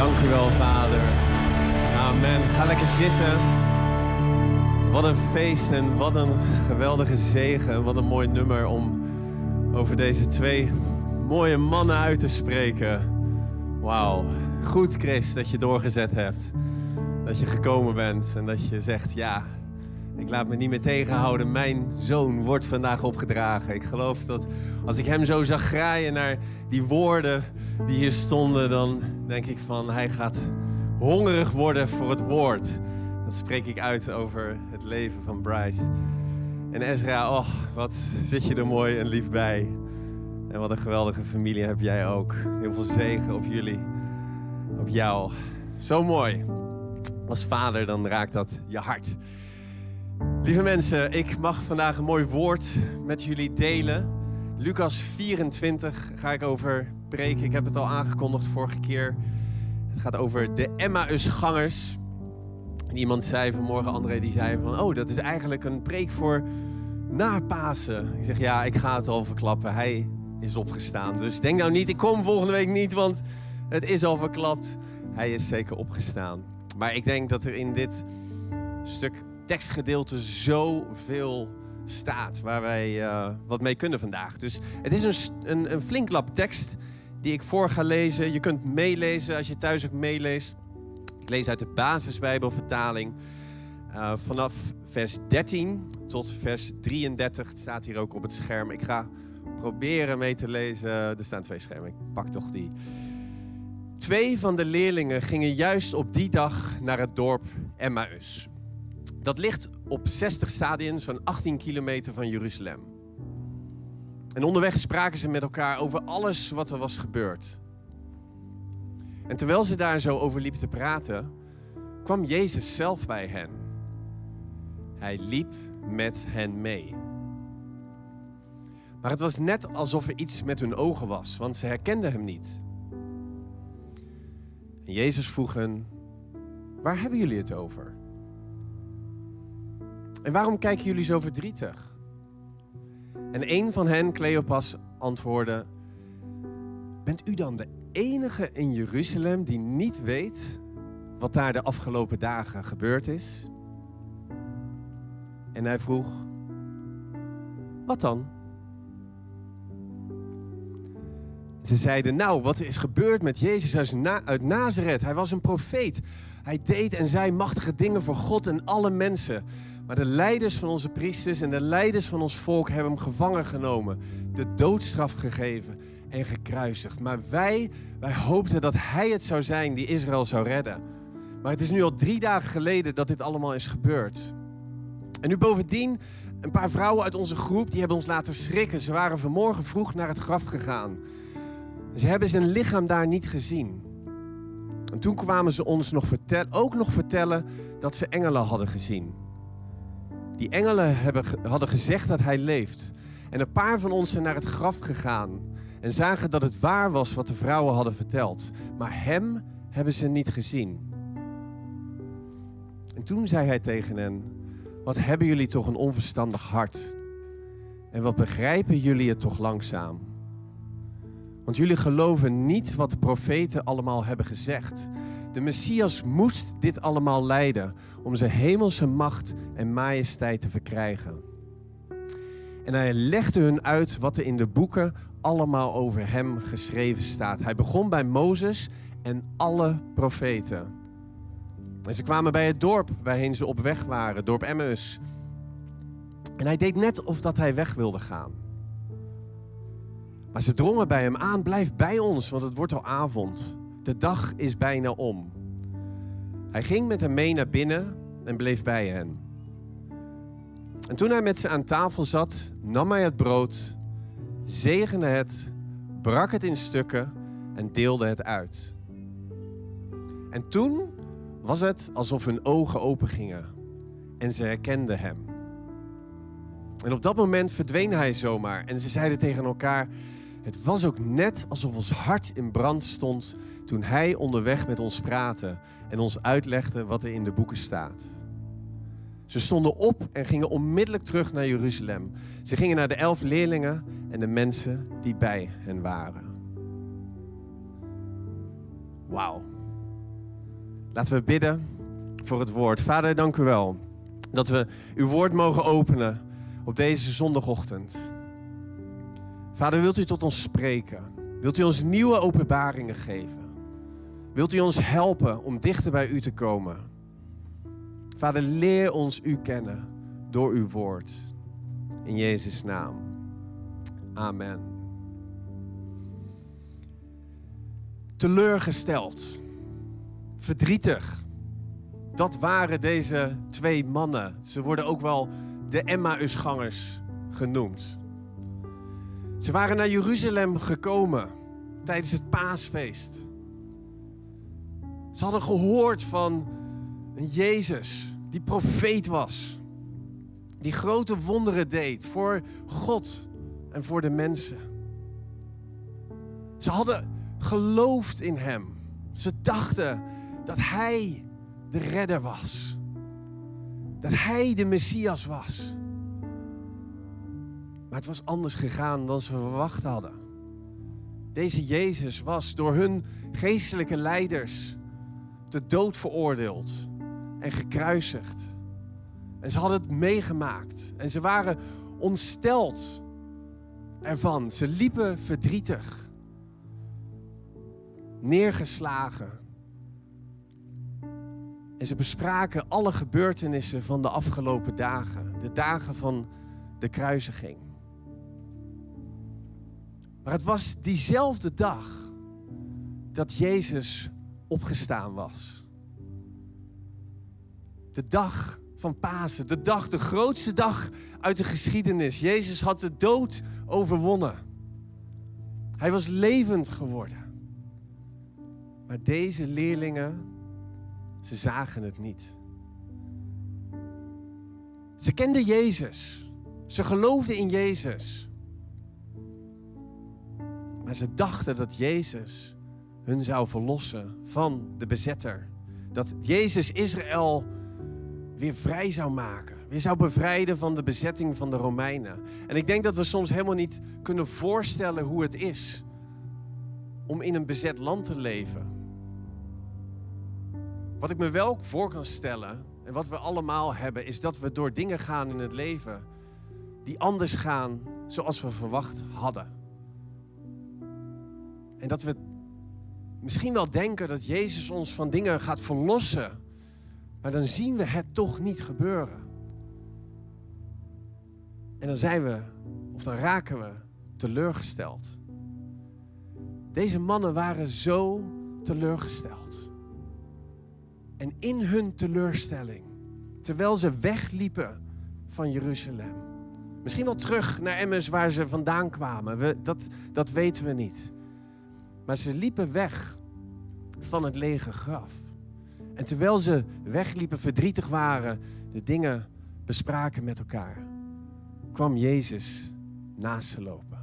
Dank u wel, Vader. Amen. Ga lekker zitten. Wat een feest en wat een geweldige zegen. Wat een mooi nummer om over deze twee mooie mannen uit te spreken. Wauw. Goed, Chris, dat je doorgezet hebt. Dat je gekomen bent en dat je zegt: Ja, ik laat me niet meer tegenhouden. Mijn zoon wordt vandaag opgedragen. Ik geloof dat als ik hem zo zag graaien naar die woorden die hier stonden, dan denk ik van hij gaat hongerig worden voor het woord. Dat spreek ik uit over het leven van Bryce. En Ezra, oh, wat zit je er mooi en lief bij. En wat een geweldige familie heb jij ook. Heel veel zegen op jullie, op jou. Zo mooi. Als vader, dan raakt dat je hart. Lieve mensen, ik mag vandaag een mooi woord met jullie delen. Lucas 24 ga ik over preken. Ik heb het al aangekondigd vorige keer. Het gaat over de Emmausgangers. Iemand zei vanmorgen, André, die zei van... Oh, dat is eigenlijk een preek voor na Pasen. Ik zeg, ja, ik ga het al verklappen. Hij is opgestaan. Dus denk nou niet, ik kom volgende week niet, want het is al verklapt. Hij is zeker opgestaan. Maar ik denk dat er in dit stuk tekstgedeelte zoveel staat waar wij uh, wat mee kunnen vandaag. Dus het is een, een, een flink lap tekst die ik voor ga lezen. Je kunt meelezen als je thuis ook meeleest. Ik lees uit de basisbijbelvertaling. Uh, vanaf vers 13 tot vers 33. Het staat hier ook op het scherm. Ik ga proberen mee te lezen. Er staan twee schermen. Ik pak toch die. Twee van de leerlingen gingen juist op die dag naar het dorp Emmaus. Dat ligt op 60 stadien, zo'n 18 kilometer van Jeruzalem. En onderweg spraken ze met elkaar over alles wat er was gebeurd. En terwijl ze daar zo over liepen te praten, kwam Jezus zelf bij hen. Hij liep met hen mee. Maar het was net alsof er iets met hun ogen was, want ze herkenden hem niet. Jezus vroeg hen: Waar hebben jullie het over? En waarom kijken jullie zo verdrietig? En een van hen, Cleopas, antwoordde: Bent u dan de enige in Jeruzalem die niet weet wat daar de afgelopen dagen gebeurd is? En hij vroeg: Wat dan? Ze zeiden: Nou, wat is gebeurd met Jezus uit Nazareth? Hij was een profeet. Hij deed en zei machtige dingen voor God en alle mensen. Maar de leiders van onze priesters en de leiders van ons volk hebben hem gevangen genomen, de doodstraf gegeven en gekruisigd. Maar wij, wij hoopten dat hij het zou zijn die Israël zou redden. Maar het is nu al drie dagen geleden dat dit allemaal is gebeurd. En nu bovendien, een paar vrouwen uit onze groep, die hebben ons laten schrikken. Ze waren vanmorgen vroeg naar het graf gegaan. Ze hebben zijn lichaam daar niet gezien. En toen kwamen ze ons nog vertellen, ook nog vertellen dat ze engelen hadden gezien. Die engelen hebben, hadden gezegd dat hij leeft. En een paar van ons zijn naar het graf gegaan en zagen dat het waar was wat de vrouwen hadden verteld. Maar hem hebben ze niet gezien. En toen zei hij tegen hen: Wat hebben jullie toch een onverstandig hart? En wat begrijpen jullie het toch langzaam? Want jullie geloven niet wat de profeten allemaal hebben gezegd. De Messias moest dit allemaal leiden om zijn hemelse macht en majesteit te verkrijgen. En hij legde hun uit wat er in de boeken allemaal over hem geschreven staat. Hij begon bij Mozes en alle profeten. En ze kwamen bij het dorp waarheen ze op weg waren, dorp Emmaus. En hij deed net of dat hij weg wilde gaan. Maar ze drongen bij hem aan, blijf bij ons, want het wordt al avond. De dag is bijna om. Hij ging met hen mee naar binnen en bleef bij hen. En toen hij met ze aan tafel zat, nam hij het brood, zegende het, brak het in stukken en deelde het uit. En toen was het alsof hun ogen opengingen en ze herkenden hem. En op dat moment verdween hij zomaar en ze zeiden tegen elkaar: Het was ook net alsof ons hart in brand stond toen hij onderweg met ons praatte en ons uitlegde wat er in de boeken staat. Ze stonden op en gingen onmiddellijk terug naar Jeruzalem. Ze gingen naar de elf leerlingen en de mensen die bij hen waren. Wauw. Laten we bidden voor het woord. Vader, dank u wel dat we uw woord mogen openen op deze zondagochtend. Vader, wilt u tot ons spreken? Wilt u ons nieuwe openbaringen geven? Wilt u ons helpen om dichter bij u te komen? Vader, leer ons u kennen door uw woord. In Jezus' naam. Amen. Teleurgesteld. Verdrietig. Dat waren deze twee mannen. Ze worden ook wel de Emmausgangers genoemd. Ze waren naar Jeruzalem gekomen tijdens het paasfeest. Ze hadden gehoord van een Jezus die profeet was. Die grote wonderen deed voor God en voor de mensen. Ze hadden geloofd in Hem. Ze dachten dat Hij de redder was. Dat Hij de Messias was. Maar het was anders gegaan dan ze verwacht hadden. Deze Jezus was door hun geestelijke leiders te dood veroordeeld en gekruisigd. En ze hadden het meegemaakt en ze waren ontsteld ervan. Ze liepen verdrietig, neergeslagen. En ze bespraken alle gebeurtenissen van de afgelopen dagen, de dagen van de kruisiging. Maar het was diezelfde dag dat Jezus opgestaan was. De dag van Pasen, de dag, de grootste dag uit de geschiedenis. Jezus had de dood overwonnen. Hij was levend geworden. Maar deze leerlingen, ze zagen het niet. Ze kenden Jezus. Ze geloofden in Jezus. Maar ze dachten dat Jezus hun zou verlossen van de bezetter. Dat Jezus Israël weer vrij zou maken. Weer zou bevrijden van de bezetting van de Romeinen. En ik denk dat we soms helemaal niet kunnen voorstellen hoe het is om in een bezet land te leven. Wat ik me wel voor kan stellen, en wat we allemaal hebben, is dat we door dingen gaan in het leven die anders gaan zoals we verwacht hadden. En dat we misschien wel denken dat Jezus ons van dingen gaat verlossen, maar dan zien we het toch niet gebeuren. En dan zijn we, of dan raken we teleurgesteld. Deze mannen waren zo teleurgesteld. En in hun teleurstelling, terwijl ze wegliepen van Jeruzalem, misschien wel terug naar Emmes waar ze vandaan kwamen, we, dat, dat weten we niet. Maar ze liepen weg van het lege graf. En terwijl ze wegliepen, verdrietig waren, de dingen bespraken met elkaar, kwam Jezus naast ze lopen.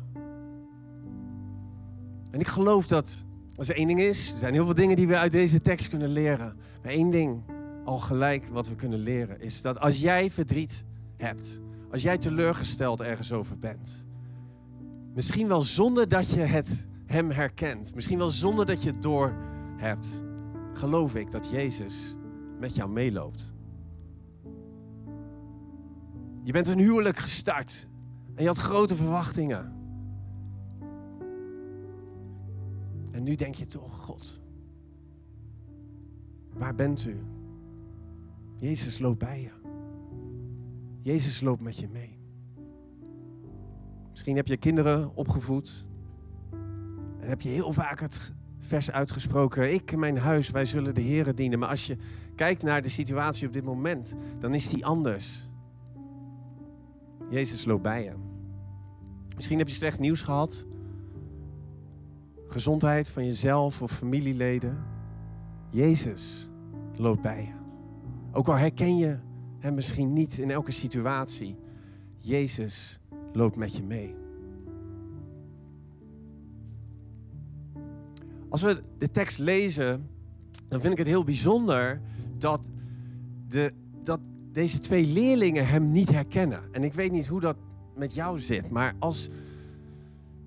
En ik geloof dat als er één ding is, er zijn heel veel dingen die we uit deze tekst kunnen leren. Maar één ding al gelijk wat we kunnen leren is dat als jij verdriet hebt, als jij teleurgesteld ergens over bent, misschien wel zonder dat je het hem herkent, misschien wel zonder dat je het door hebt, geloof ik dat Jezus met jou meeloopt. Je bent een huwelijk gestart en je had grote verwachtingen. En nu denk je toch, God, waar bent u? Jezus loopt bij je. Jezus loopt met je mee. Misschien heb je kinderen opgevoed heb je heel vaak het vers uitgesproken. Ik en mijn huis, wij zullen de Here dienen. Maar als je kijkt naar de situatie op dit moment, dan is die anders. Jezus loopt bij je. Misschien heb je slecht nieuws gehad. Gezondheid van jezelf of familieleden. Jezus loopt bij je. Ook al herken je hem misschien niet in elke situatie. Jezus loopt met je mee. Als we de tekst lezen, dan vind ik het heel bijzonder dat, de, dat deze twee leerlingen hem niet herkennen. En ik weet niet hoe dat met jou zit, maar als.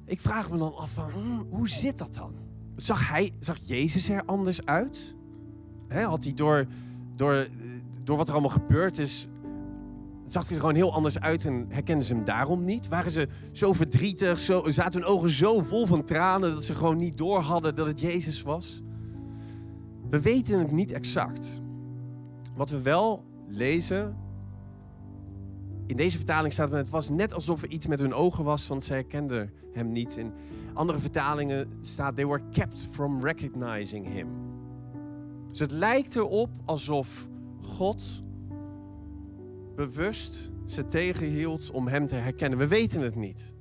Ik vraag me dan af van, hmm, hoe zit dat dan? Zag, hij, zag Jezus er anders uit? had hij door, door, door wat er allemaal gebeurd is, zag hij er gewoon heel anders uit en herkenden ze hem daarom niet? Waren ze zo verdrietig, zo, zaten hun ogen zo vol van tranen dat ze gewoon niet door hadden dat het Jezus was? We weten het niet exact. Wat we wel lezen, in deze vertaling staat het was net alsof er iets met hun ogen was, want ze herkenden hem niet. In andere vertalingen staat, they were kept from recognizing him. Dus het lijkt erop alsof God bewust ze tegenhield om hem te herkennen. We weten het niet.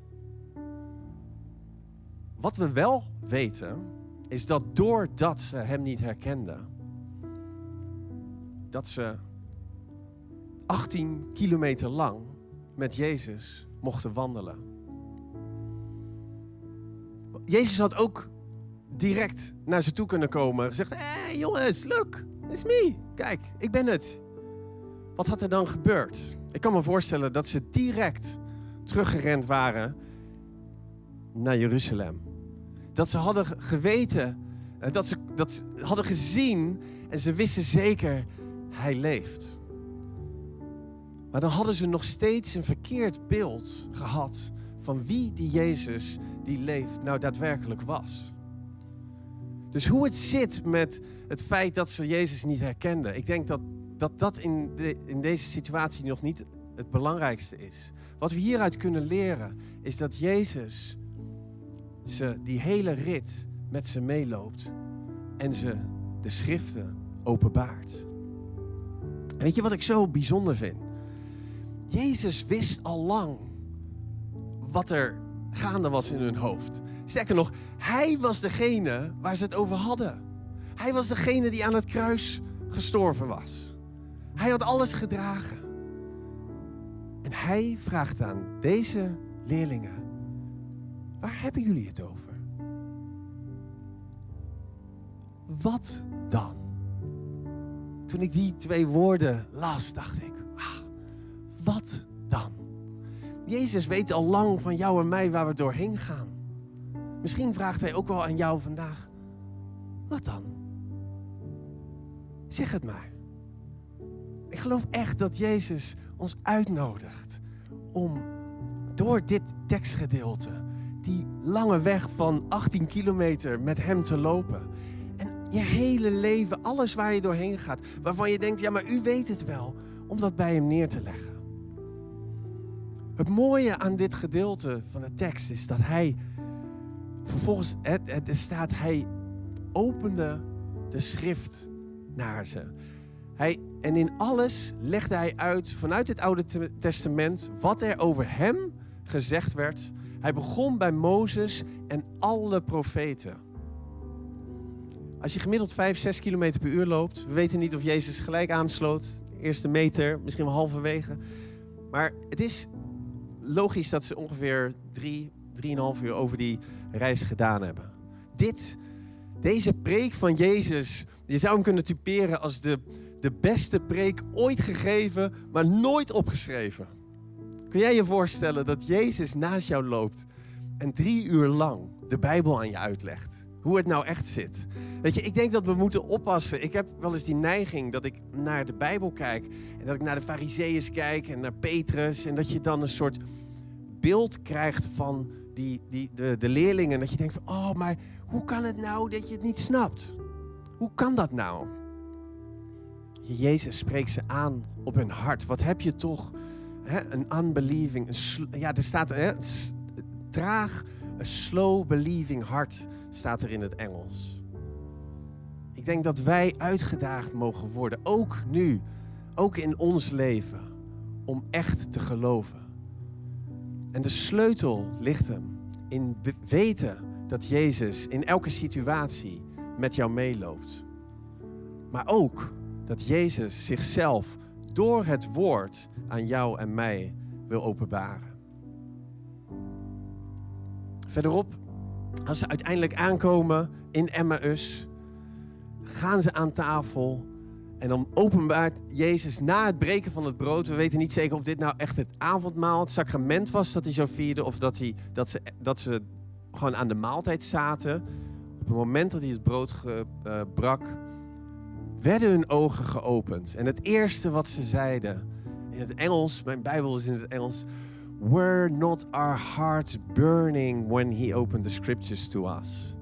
Wat we wel weten, is dat doordat ze hem niet herkenden, dat ze 18 kilometer lang met Jezus mochten wandelen. Jezus had ook direct naar ze toe kunnen komen en gezegd: Hé jongens, look, it's me. Kijk, ik ben het. Wat had er dan gebeurd? Ik kan me voorstellen dat ze direct teruggerend waren naar Jeruzalem. Dat ze hadden geweten, eh, dat ze, dat hadden gezien en ze wisten zeker, hij leeft. Maar dan hadden ze nog steeds een verkeerd beeld gehad van wie die Jezus die leeft nou daadwerkelijk was. Dus hoe het zit met het feit dat ze Jezus niet herkenden. Ik denk dat dat, dat in, de, in deze situatie nog niet het belangrijkste is. Wat we hieruit kunnen leren is dat Jezus ze die hele rit met ze meeloopt en ze de schriften openbaart. En weet je wat ik zo bijzonder vind? Jezus wist al lang wat er gaande was in hun hoofd. Sterker nog, hij was degene waar ze het over hadden. Hij was degene die aan het kruis gestorven was. Hij had alles gedragen. En hij vraagt aan deze leerlingen: waar hebben jullie het over? Wat dan? Toen ik die twee woorden las, dacht ik: wat dan? Jezus weet al lang van jou en mij waar we doorheen gaan. Misschien vraagt hij ook wel aan jou vandaag: wat dan? Zeg het maar. Ik geloof echt dat Jezus ons uitnodigt om door dit tekstgedeelte die lange weg van 18 kilometer met Hem te lopen. En je hele leven, alles waar je doorheen gaat, waarvan je denkt, ja maar u weet het wel, om dat bij Hem neer te leggen. Het mooie aan dit gedeelte van de tekst is dat Hij vervolgens, het, het staat, Hij opende de schrift naar ze. Hij, en in alles legde hij uit vanuit het Oude Testament wat er over hem gezegd werd. Hij begon bij Mozes en alle profeten. Als je gemiddeld 5, 6 kilometer per uur loopt, we weten niet of Jezus gelijk aansloot, eerste meter, misschien wel halverwege. Maar het is logisch dat ze ongeveer 3, 3,5 uur over die reis gedaan hebben. Dit, deze preek van Jezus, je zou hem kunnen typeren als de, de beste preek ooit gegeven, maar nooit opgeschreven. Kun jij je voorstellen dat Jezus naast jou loopt en drie uur lang de Bijbel aan je uitlegt? Hoe het nou echt zit. Weet je, ik denk dat we moeten oppassen. Ik heb wel eens die neiging dat ik naar de Bijbel kijk. En dat ik naar de Fariseeërs kijk en naar Petrus. En dat je dan een soort beeld krijgt van die, die, de, de leerlingen. Dat je denkt van, oh, maar hoe kan het nou dat je het niet snapt? Hoe kan dat nou? Jezus spreekt ze aan op hun hart. Wat heb je toch? Hè? Een unbelieving. Een ja, er staat hè? traag, een slow believing hart staat er in het Engels. Ik denk dat wij uitgedaagd mogen worden, ook nu, ook in ons leven, om echt te geloven. En de sleutel ligt hem in weten dat Jezus in elke situatie met jou meeloopt. Maar ook dat Jezus zichzelf door het woord aan jou en mij wil openbaren. Verderop, als ze uiteindelijk aankomen in Emmaus, gaan ze aan tafel en dan openbaart Jezus na het breken van het brood. We weten niet zeker of dit nou echt het avondmaal, het sacrament was dat hij zo vierde, of dat, hij, dat, ze, dat ze gewoon aan de maaltijd zaten. Op het moment dat hij het brood gebrak, werden hun ogen geopend. En het eerste wat ze zeiden, in het Engels, mijn Bijbel is in het Engels, Were not our hearts burning when he opened the scriptures to us?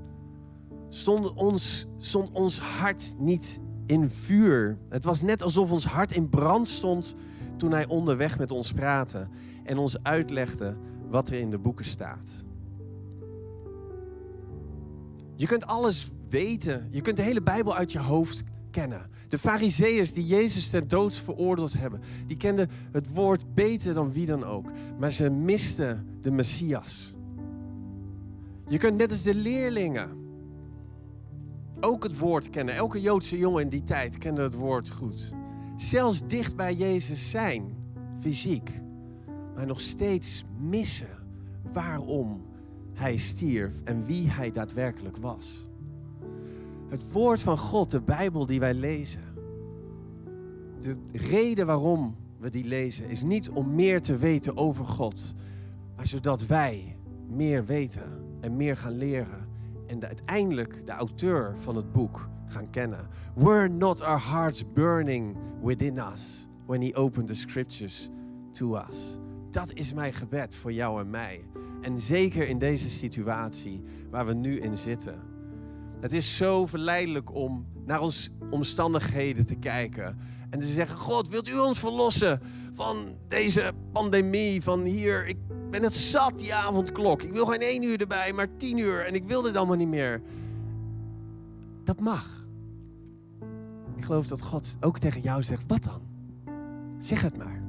Stond ons, stond ons hart niet in vuur? Het was net alsof ons hart in brand stond toen hij onderweg met ons praatte en ons uitlegde wat er in de boeken staat. Je kunt alles weten. Je kunt de hele Bijbel uit je hoofd kennen. De Fariseeërs die Jezus ter dood veroordeeld hebben, die kenden het woord beter dan wie dan ook. Maar ze misten de Messias. Je kunt net als de leerlingen ook het woord kennen. Elke Joodse jongen in die tijd kende het woord goed. Zelfs dicht bij Jezus zijn, fysiek. Maar nog steeds missen waarom hij stierf en wie hij daadwerkelijk was. Het woord van God, de Bijbel die wij lezen. De reden waarom we die lezen is niet om meer te weten over God, maar zodat wij meer weten en meer gaan leren en uiteindelijk de auteur van het boek gaan kennen. Were not our hearts burning within us when he opened the scriptures to us? Dat is mijn gebed voor jou en mij. En zeker in deze situatie waar we nu in zitten. Het is zo verleidelijk om naar onze omstandigheden te kijken. En te zeggen: God, wilt u ons verlossen van deze pandemie? Van hier, ik ben het zat, die avondklok. Ik wil geen één uur erbij, maar tien uur. En ik wil dit allemaal niet meer. Dat mag. Ik geloof dat God ook tegen jou zegt: Wat dan? Zeg het maar.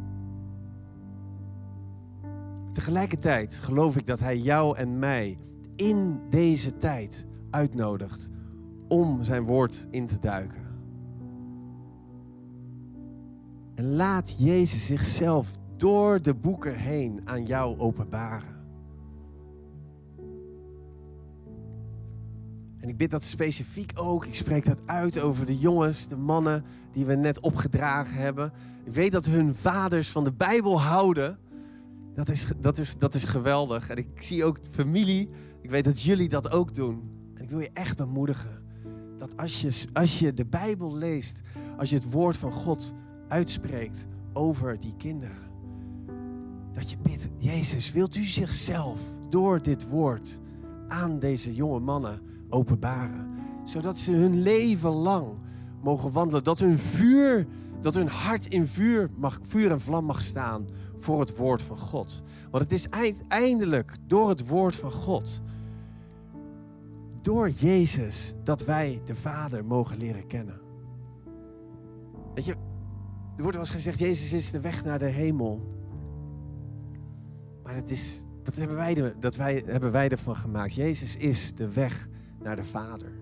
Tegelijkertijd geloof ik dat Hij jou en mij in deze tijd uitnodigt om zijn woord in te duiken. En laat Jezus zichzelf door de boeken heen aan jou openbaren. En ik bid dat specifiek ook. Ik spreek dat uit over de jongens, de mannen die we net opgedragen hebben. Ik weet dat hun vaders van de Bijbel houden. Dat is, dat is, dat is geweldig. En ik zie ook familie. Ik weet dat jullie dat ook doen. Ik wil je echt bemoedigen. Dat als je, als je de Bijbel leest, als je het woord van God uitspreekt over die kinderen. Dat je bidt, Jezus, wilt u zichzelf door dit woord aan deze jonge mannen openbaren. Zodat ze hun leven lang mogen wandelen. Dat hun vuur, dat hun hart in vuur, mag, vuur en vlam mag staan voor het woord van God. Want het is eindelijk door het woord van God, door Jezus, dat wij de Vader mogen leren kennen. Weet je, er wordt wel eens gezegd, Jezus is de weg naar de hemel. Maar het is, dat, hebben wij, dat wij, hebben wij ervan gemaakt. Jezus is de weg naar de Vader.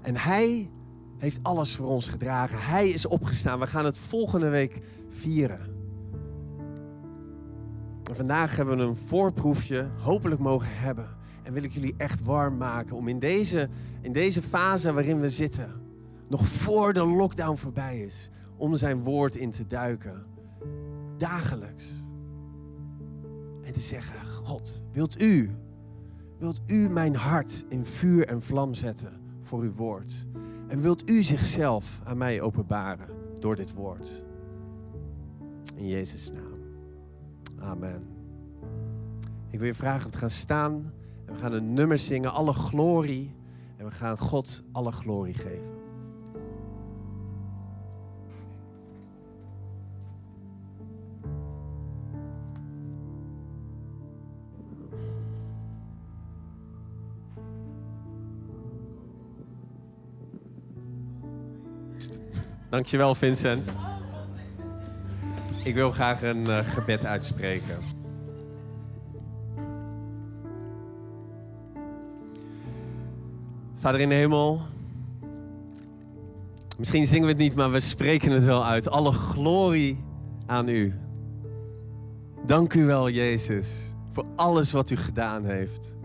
En Hij heeft alles voor ons gedragen. Hij is opgestaan. We gaan het volgende week vieren. En vandaag hebben we een voorproefje hopelijk mogen hebben. En wil ik jullie echt warm maken om in deze, in deze fase waarin we zitten, nog voor de lockdown voorbij is, om zijn woord in te duiken. Dagelijks. En te zeggen, God, wilt u, wilt u mijn hart in vuur en vlam zetten voor uw woord? En wilt u zichzelf aan mij openbaren door dit woord? In Jezus' naam. Amen. Ik wil je vragen om te gaan staan. We gaan een nummer zingen, alle glorie. En we gaan God alle glorie geven. Dankjewel, Vincent. Ik wil graag een uh, gebed uitspreken. Vader in de hemel, misschien zingen we het niet, maar we spreken het wel uit. Alle glorie aan u. Dank u wel, Jezus, voor alles wat u gedaan heeft.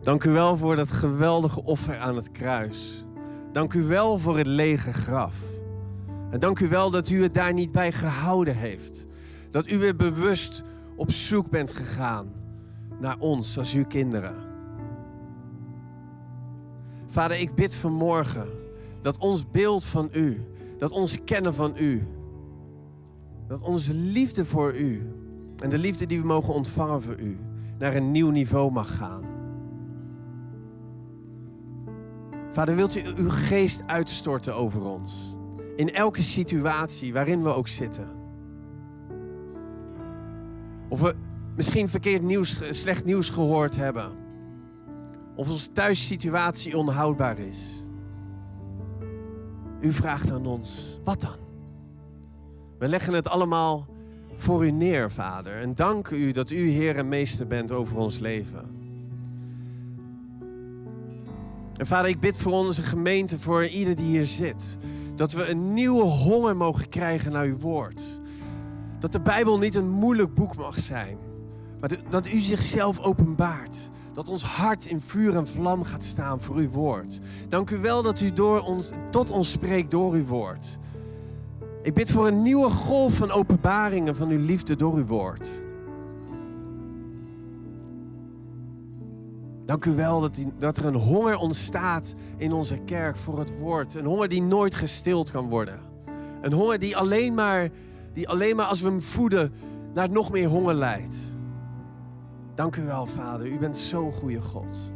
Dank u wel voor dat geweldige offer aan het kruis. Dank u wel voor het lege graf. En dank u wel dat u het daar niet bij gehouden heeft. Dat u weer bewust op zoek bent gegaan naar ons als uw kinderen. Vader, ik bid vanmorgen dat ons beeld van u, dat ons kennen van u, dat onze liefde voor u en de liefde die we mogen ontvangen voor u naar een nieuw niveau mag gaan. Vader, wilt u uw geest uitstorten over ons? In elke situatie waarin we ook zitten. Of we misschien verkeerd nieuws, slecht nieuws gehoord hebben. Of onze thuissituatie onhoudbaar is. U vraagt aan ons, wat dan? We leggen het allemaal voor u neer, Vader. En dank u dat u Heer en Meester bent over ons leven. En Vader, ik bid voor onze gemeente, voor ieder die hier zit. Dat we een nieuwe honger mogen krijgen naar uw woord. Dat de Bijbel niet een moeilijk boek mag zijn. Maar dat u zichzelf openbaart. Dat ons hart in vuur en vlam gaat staan voor uw woord. Dank u wel dat u door ons, tot ons spreekt door uw woord. Ik bid voor een nieuwe golf van openbaringen van uw liefde door uw woord. Dank u wel dat, die, dat er een honger ontstaat in onze kerk voor het woord. Een honger die nooit gestild kan worden. Een honger die alleen maar, die alleen maar als we hem voeden naar nog meer honger leidt. Dank u wel, Vader. U bent zo'n goede God.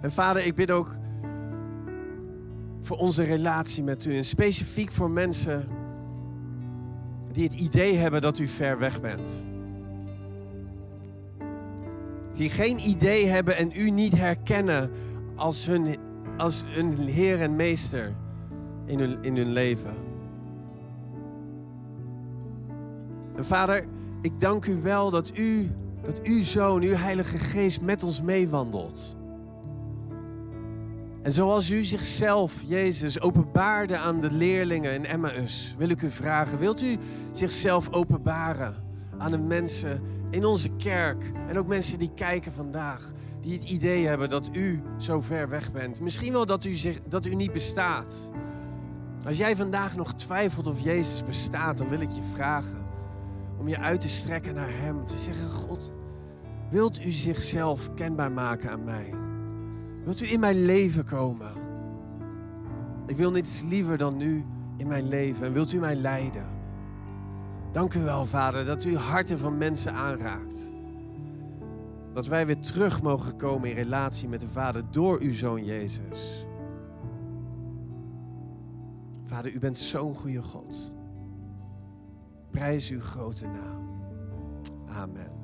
En Vader, ik bid ook voor onze relatie met u. En specifiek voor mensen die het idee hebben dat u ver weg bent. Die geen idee hebben en u niet herkennen als hun, als hun Heer en Meester in hun, in hun leven. Vader, ik dank u wel dat u, dat uw Zoon, uw Heilige Geest met ons meewandelt. En zoals u zichzelf, Jezus, openbaarde aan de leerlingen in Emmaus, wil ik u vragen, wilt u zichzelf openbaren aan de mensen in onze kerk en ook mensen die kijken vandaag, die het idee hebben dat u zo ver weg bent. Misschien wel dat u, zich, dat u niet bestaat. Als jij vandaag nog twijfelt of Jezus bestaat, dan wil ik je vragen om je uit te strekken naar Hem. Te zeggen, God, wilt u zichzelf kenbaar maken aan mij? Wilt u in mijn leven komen? Ik wil niets liever dan u in mijn leven. En wilt u mij leiden? Dank u wel, Vader, dat u harten van mensen aanraakt. Dat wij weer terug mogen komen in relatie met de Vader door uw Zoon Jezus. Vader, u bent zo'n goede God. Prijs uw grote naam. Amen.